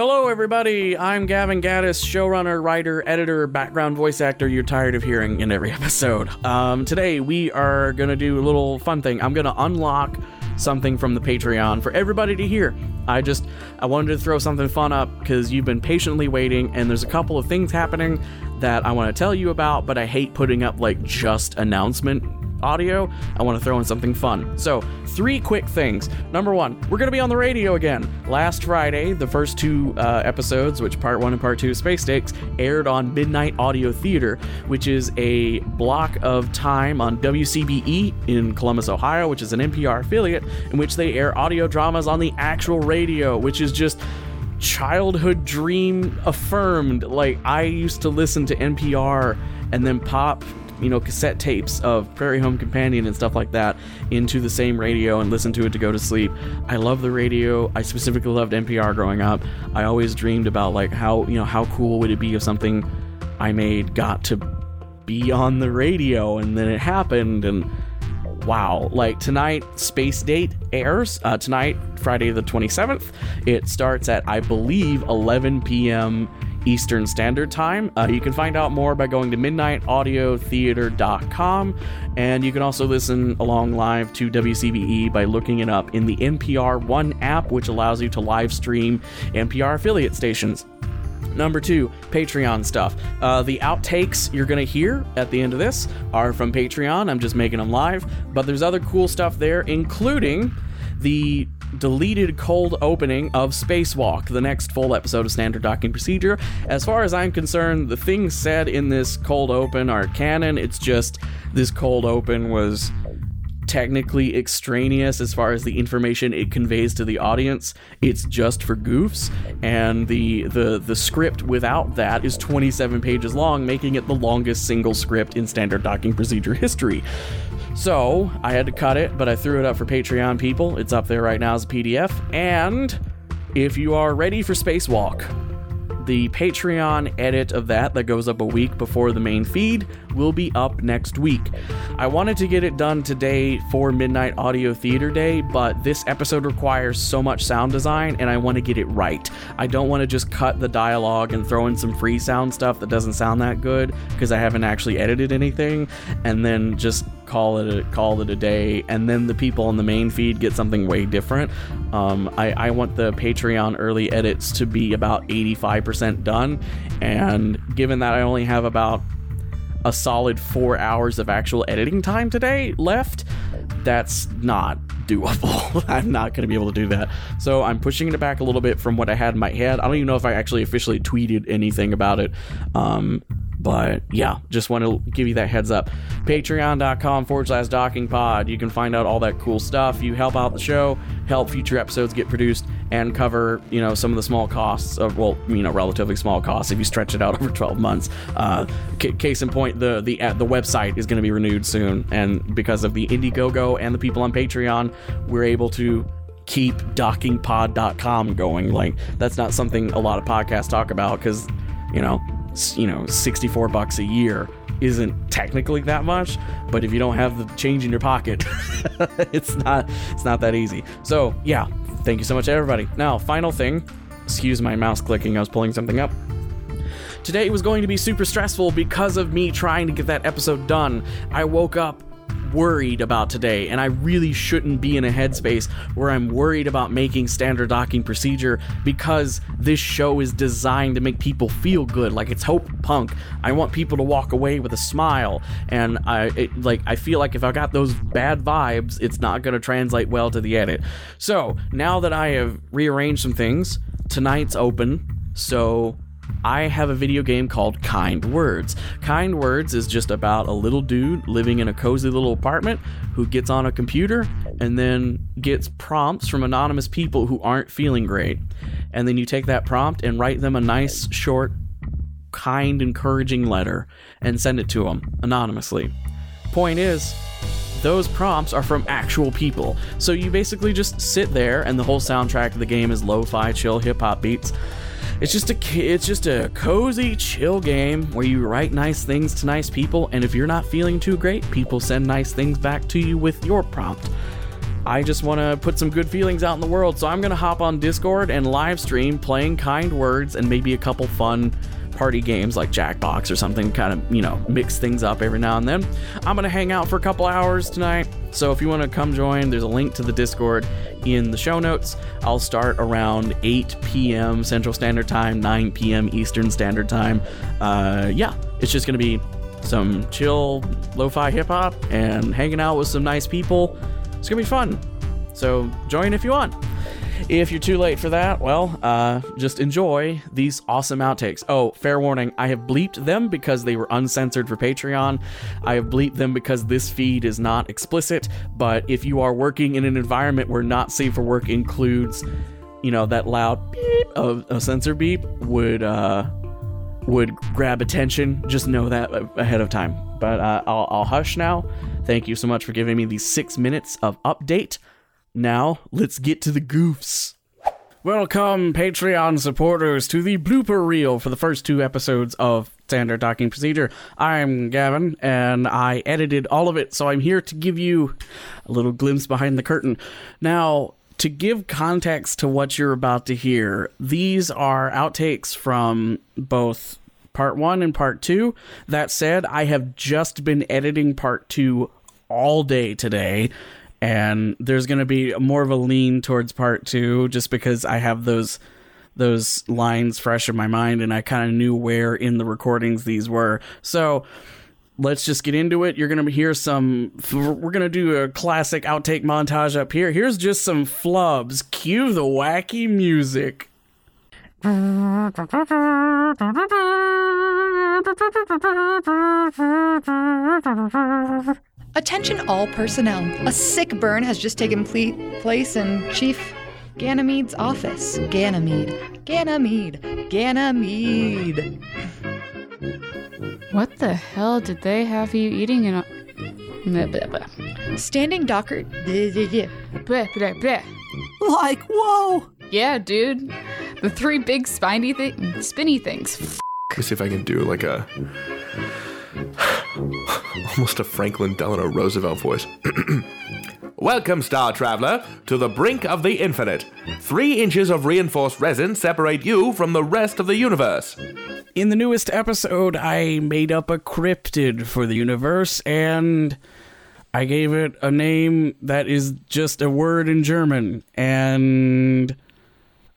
Hello, everybody. I'm Gavin Gaddis, showrunner, writer, editor, background voice actor you're tired of hearing in every episode. Um, today, we are going to do a little fun thing. I'm going to unlock something from the Patreon for everybody to hear. I just I wanted to throw something fun up because you've been patiently waiting, and there's a couple of things happening that I want to tell you about, but I hate putting up like just announcement audio, I want to throw in something fun. So, three quick things. Number one, we're going to be on the radio again. Last Friday, the first two uh, episodes, which part one and part two, Space Stakes, aired on Midnight Audio Theater, which is a block of time on WCBE in Columbus, Ohio, which is an NPR affiliate, in which they air audio dramas on the actual radio, which is just childhood dream affirmed. Like, I used to listen to NPR and then pop you know, cassette tapes of Prairie Home Companion and stuff like that into the same radio and listen to it to go to sleep. I love the radio. I specifically loved NPR growing up. I always dreamed about like how, you know, how cool would it be if something I made got to be on the radio and then it happened and wow like tonight space date airs uh, tonight friday the 27th it starts at i believe 11 p.m Eastern Standard Time. Uh, you can find out more by going to midnightaudiotheater.com, and you can also listen along live to WCBE by looking it up in the NPR One app, which allows you to live stream NPR affiliate stations. Number two, Patreon stuff. Uh, the outtakes you're going to hear at the end of this are from Patreon. I'm just making them live, but there's other cool stuff there, including the deleted cold opening of Spacewalk, the next full episode of Standard Docking Procedure. As far as I'm concerned, the things said in this cold open are canon. It's just this cold open was technically extraneous as far as the information it conveys to the audience. It's just for goofs, and the the the script without that is 27 pages long, making it the longest single script in standard docking procedure history. So I had to cut it, but I threw it up for Patreon people. It's up there right now as a PDF. And if you are ready for Spacewalk, the Patreon edit of that, that goes up a week before the main feed, will be up next week. I wanted to get it done today for Midnight Audio Theater Day, but this episode requires so much sound design and I want to get it right. I don't want to just cut the dialogue and throw in some free sound stuff that doesn't sound that good because I haven't actually edited anything and then just call it a, call it a day and then the people on the main feed get something way different. Um, I, I want the Patreon early edits to be about 85% done and given that I only have about a solid four hours of actual editing time today left, that's not doable. I'm not going to be able to do that. So I'm pushing it back a little bit from what I had in my head. I don't even know if I actually officially tweeted anything about it. Um, but yeah, just want to give you that heads up. Patreon.com forward slash docking pod. You can find out all that cool stuff. You help out the show, help future episodes get produced, and cover, you know, some of the small costs of, well, you know, relatively small costs if you stretch it out over 12 months. Uh, c- case in point, the, the, uh, the website is going to be renewed soon. And because of the Indiegogo and the people on Patreon, we're able to keep dockingpod.com going. Like, that's not something a lot of podcasts talk about because, you know, you know 64 bucks a year isn't technically that much but if you don't have the change in your pocket it's not it's not that easy. So yeah thank you so much everybody. Now final thing excuse my mouse clicking i was pulling something up. Today was going to be super stressful because of me trying to get that episode done. I woke up worried about today, and I really shouldn't be in a headspace where I'm worried about making standard docking procedure because this show is designed to make people feel good, like it's hope punk. I want people to walk away with a smile, and I it, like I feel like if I got those bad vibes, it's not going to translate well to the edit. So now that I have rearranged some things, tonight's open, so I have a video game called Kind Words. Kind Words is just about a little dude living in a cozy little apartment who gets on a computer and then gets prompts from anonymous people who aren't feeling great. And then you take that prompt and write them a nice, short, kind, encouraging letter and send it to them anonymously. Point is, those prompts are from actual people. So you basically just sit there, and the whole soundtrack of the game is lo fi, chill hip hop beats it's just a it's just a cozy, chill game where you write nice things to nice people, and if you're not feeling too great, people send nice things back to you with your prompt. I just want to put some good feelings out in the world. So I'm to hop on Discord and live stream playing kind words and maybe a couple fun party games like Jackbox or something, kind of, you know, mix things up every now and then. I'm going to hang out for a couple hours tonight. So if you want to come join, there's a link to the Discord in the show notes. I'll start around 8 p.m. Central Standard Time, 9 p.m. Eastern Standard Time. Uh, yeah, it's just going to be some chill lo fi hip hop and hanging out with some nice people. It's going to be fun. So join if you want. If you're too late for that, well, uh, just enjoy these awesome outtakes. Oh, fair warning, I have bleeped them because they were uncensored for Patreon. I have bleeped them because this feed is not explicit, but if you are working in an environment where not safe for work includes, you know, that loud beep of a censor beep would, uh, would grab attention, just know that ahead of time. But uh, I'll, I'll hush now. Thank you so much for giving me these six minutes of update. Now, let's get to the goofs. Welcome, Patreon supporters, to the blooper reel for the first two episodes of Standard Docking Procedure. I'm Gavin, and I edited all of it, so I'm here to give you a little glimpse behind the curtain. Now, to give context to what you're about to hear, these are outtakes from both part one and part two. That said, I have just been editing part two all day today and there's going to be more of a lean towards part 2 just because I have those those lines fresh in my mind and I kind of knew where in the recordings these were. So let's just get into it. You're going to hear some we're going to do a classic outtake montage up here. Here's just some flubs. Cue the wacky music. Attention all personnel. A sick burn has just taken ple- place in Chief Ganymede's office. Ganymede. Ganymede. Ganymede. What the hell did they have you eating in a. Blah, blah, blah. Standing docker. Blah, blah, blah. Like, whoa! Yeah, dude. The three big spiny thi- spinny things. Let me see if I can do like a almost a Franklin Delano Roosevelt voice. Welcome, Star Traveler, to the brink of the infinite. Three inches of reinforced resin separate you from the rest of the universe. In the newest episode, I made up a cryptid for the universe and I gave it a name that is just a word in German. And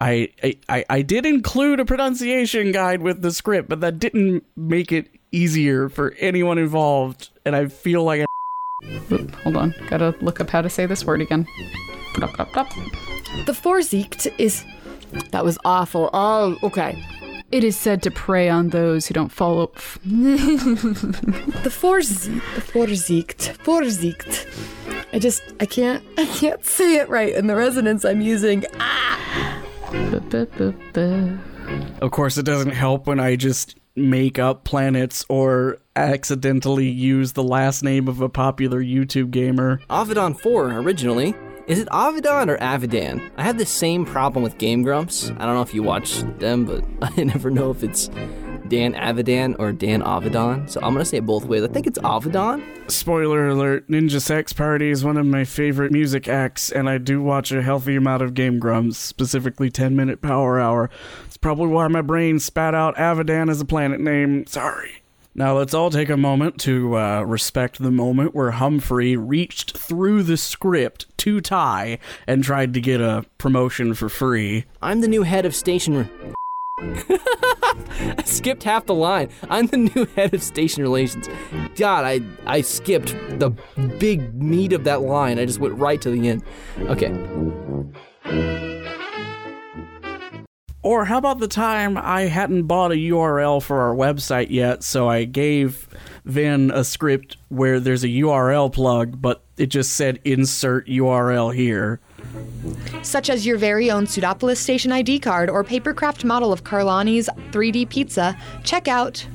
I, I, I did include a pronunciation guide with the script, but that didn't make it easier for anyone involved. And I feel like Oop, hold on. Gotta look up how to say this word again. The Vorsiegt is. That was awful. Oh, okay. It is said to prey on those who don't follow. The Vorsiegt. The Vorsiegt. Vorsiegt. I just. I can't. I can't say it right in the resonance I'm using. Ah! Of course, it doesn't help when I just make up planets or accidentally use the last name of a popular YouTube gamer. Avidon 4 originally. Is it Avidon or Avidan? I have the same problem with Game Grumps. I don't know if you watch them, but I never know if it's Dan Avidan or Dan Avidon. So I'm gonna say it both ways. I think it's Avidon. Spoiler alert Ninja Sex Party is one of my favorite music acts, and I do watch a healthy amount of Game Grumps, specifically 10 Minute Power Hour. It's probably why my brain spat out Avidan as a planet name. Sorry. Now let's all take a moment to uh, respect the moment where Humphrey reached through the script to Ty and tried to get a promotion for free. I'm the new head of station. I skipped half the line. I'm the new head of station relations. God, I I skipped the big meat of that line. I just went right to the end. Okay. Or how about the time I hadn't bought a URL for our website yet, so I gave Vin a script where there's a URL plug, but it just said insert URL here. Such as your very own Pseudopolis station ID card or papercraft model of Carlani's 3D pizza. Check out.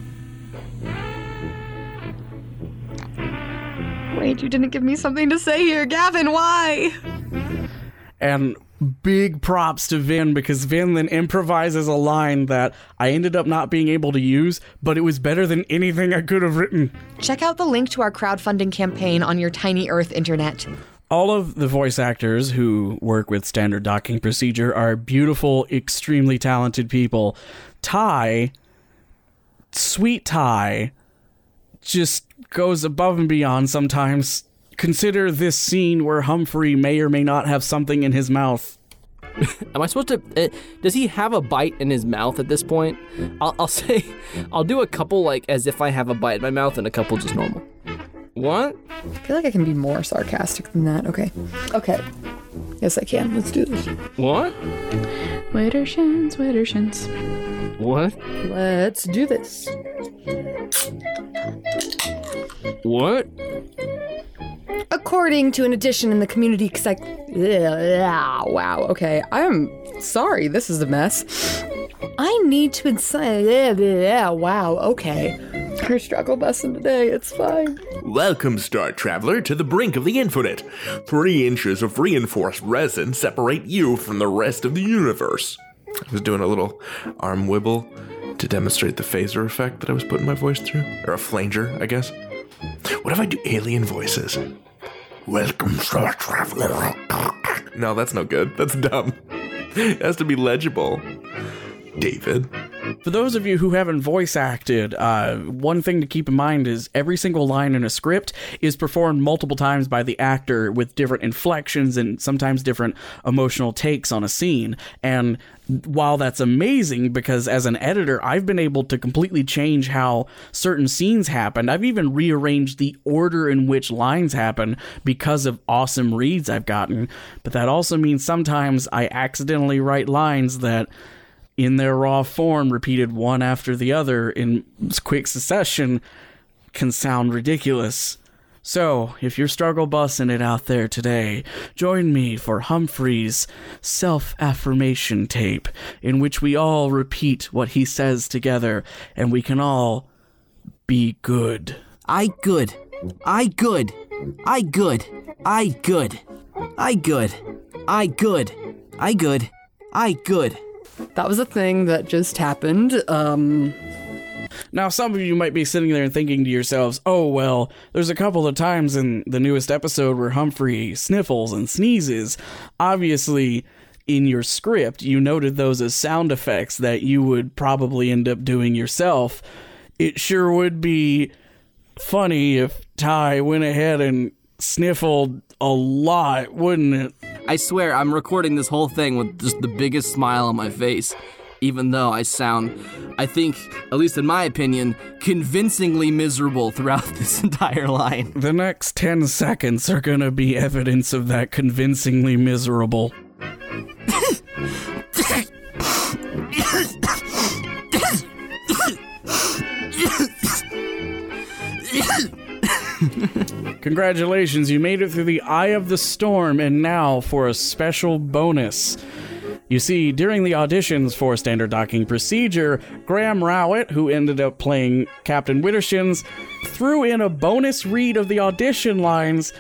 Wait, you didn't give me something to say here, Gavin. Why? And big props to Vin because Vin then improvises a line that I ended up not being able to use, but it was better than anything I could have written. Check out the link to our crowdfunding campaign on your tiny Earth internet. All of the voice actors who work with standard docking procedure are beautiful, extremely talented people. Ty, sweet Ty, just goes above and beyond sometimes. Consider this scene where Humphrey may or may not have something in his mouth. Am I supposed to? Uh, does he have a bite in his mouth at this point? I'll, I'll say, I'll do a couple like as if I have a bite in my mouth, and a couple just normal. What? I feel like I can be more sarcastic than that. Okay. Okay. Yes, I can. Let's do this. What? Widdershins, Widdershins. What? Let's do this. What? According to an edition in the community psych. Yeah, wow. Okay. I'm sorry. This is a mess. I need to inside. Yeah, yeah, wow. Okay. Her struggle busting today. It's fine. Welcome, Star Traveler, to the brink of the infinite. Three inches of reinforced resin separate you from the rest of the universe. I was doing a little arm wibble to demonstrate the phaser effect that I was putting my voice through. Or a flanger, I guess. What if I do alien voices? Welcome, Star Traveler. No, that's no good. That's dumb. It has to be legible. David. For those of you who haven't voice acted, uh, one thing to keep in mind is every single line in a script is performed multiple times by the actor with different inflections and sometimes different emotional takes on a scene. And while that's amazing, because as an editor, I've been able to completely change how certain scenes happen. I've even rearranged the order in which lines happen because of awesome reads I've gotten. But that also means sometimes I accidentally write lines that in their raw form, repeated one after the other in quick succession, can sound ridiculous. So, if you're struggle bussing it out there today, join me for Humphrey's self affirmation tape, in which we all repeat what he says together and we can all be good. I good. I good. I good. I good. I good. I good. I good. I good. That was a thing that just happened. Um, Now, some of you might be sitting there and thinking to yourselves, oh, well, there's a couple of times in the newest episode where Humphrey sniffles and sneezes. Obviously, in your script, you noted those as sound effects that you would probably end up doing yourself. It sure would be funny if Ty went ahead and sniffled a lot, wouldn't it? I swear, I'm recording this whole thing with just the biggest smile on my face, even though I sound, I think, at least in my opinion, convincingly miserable throughout this entire line. The next 10 seconds are gonna be evidence of that convincingly miserable. Congratulations, you made it through the eye of the storm, and now for a special bonus. You see, during the auditions for Standard Docking Procedure, Graham Rowett, who ended up playing Captain Widdershins, threw in a bonus read of the audition lines,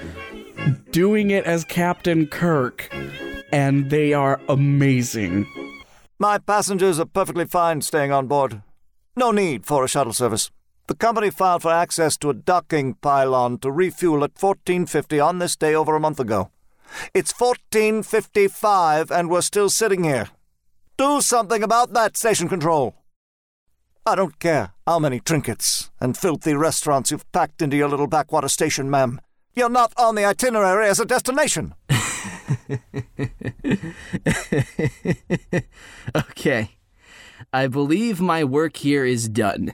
doing it as Captain Kirk. And they are amazing. My passengers are perfectly fine staying on board. No need for a shuttle service. The company filed for access to a docking pylon to refuel at 1450 on this day over a month ago. It's 1455 and we're still sitting here. Do something about that, station control. I don't care how many trinkets and filthy restaurants you've packed into your little backwater station, ma'am. You're not on the itinerary as a destination. okay. I believe my work here is done.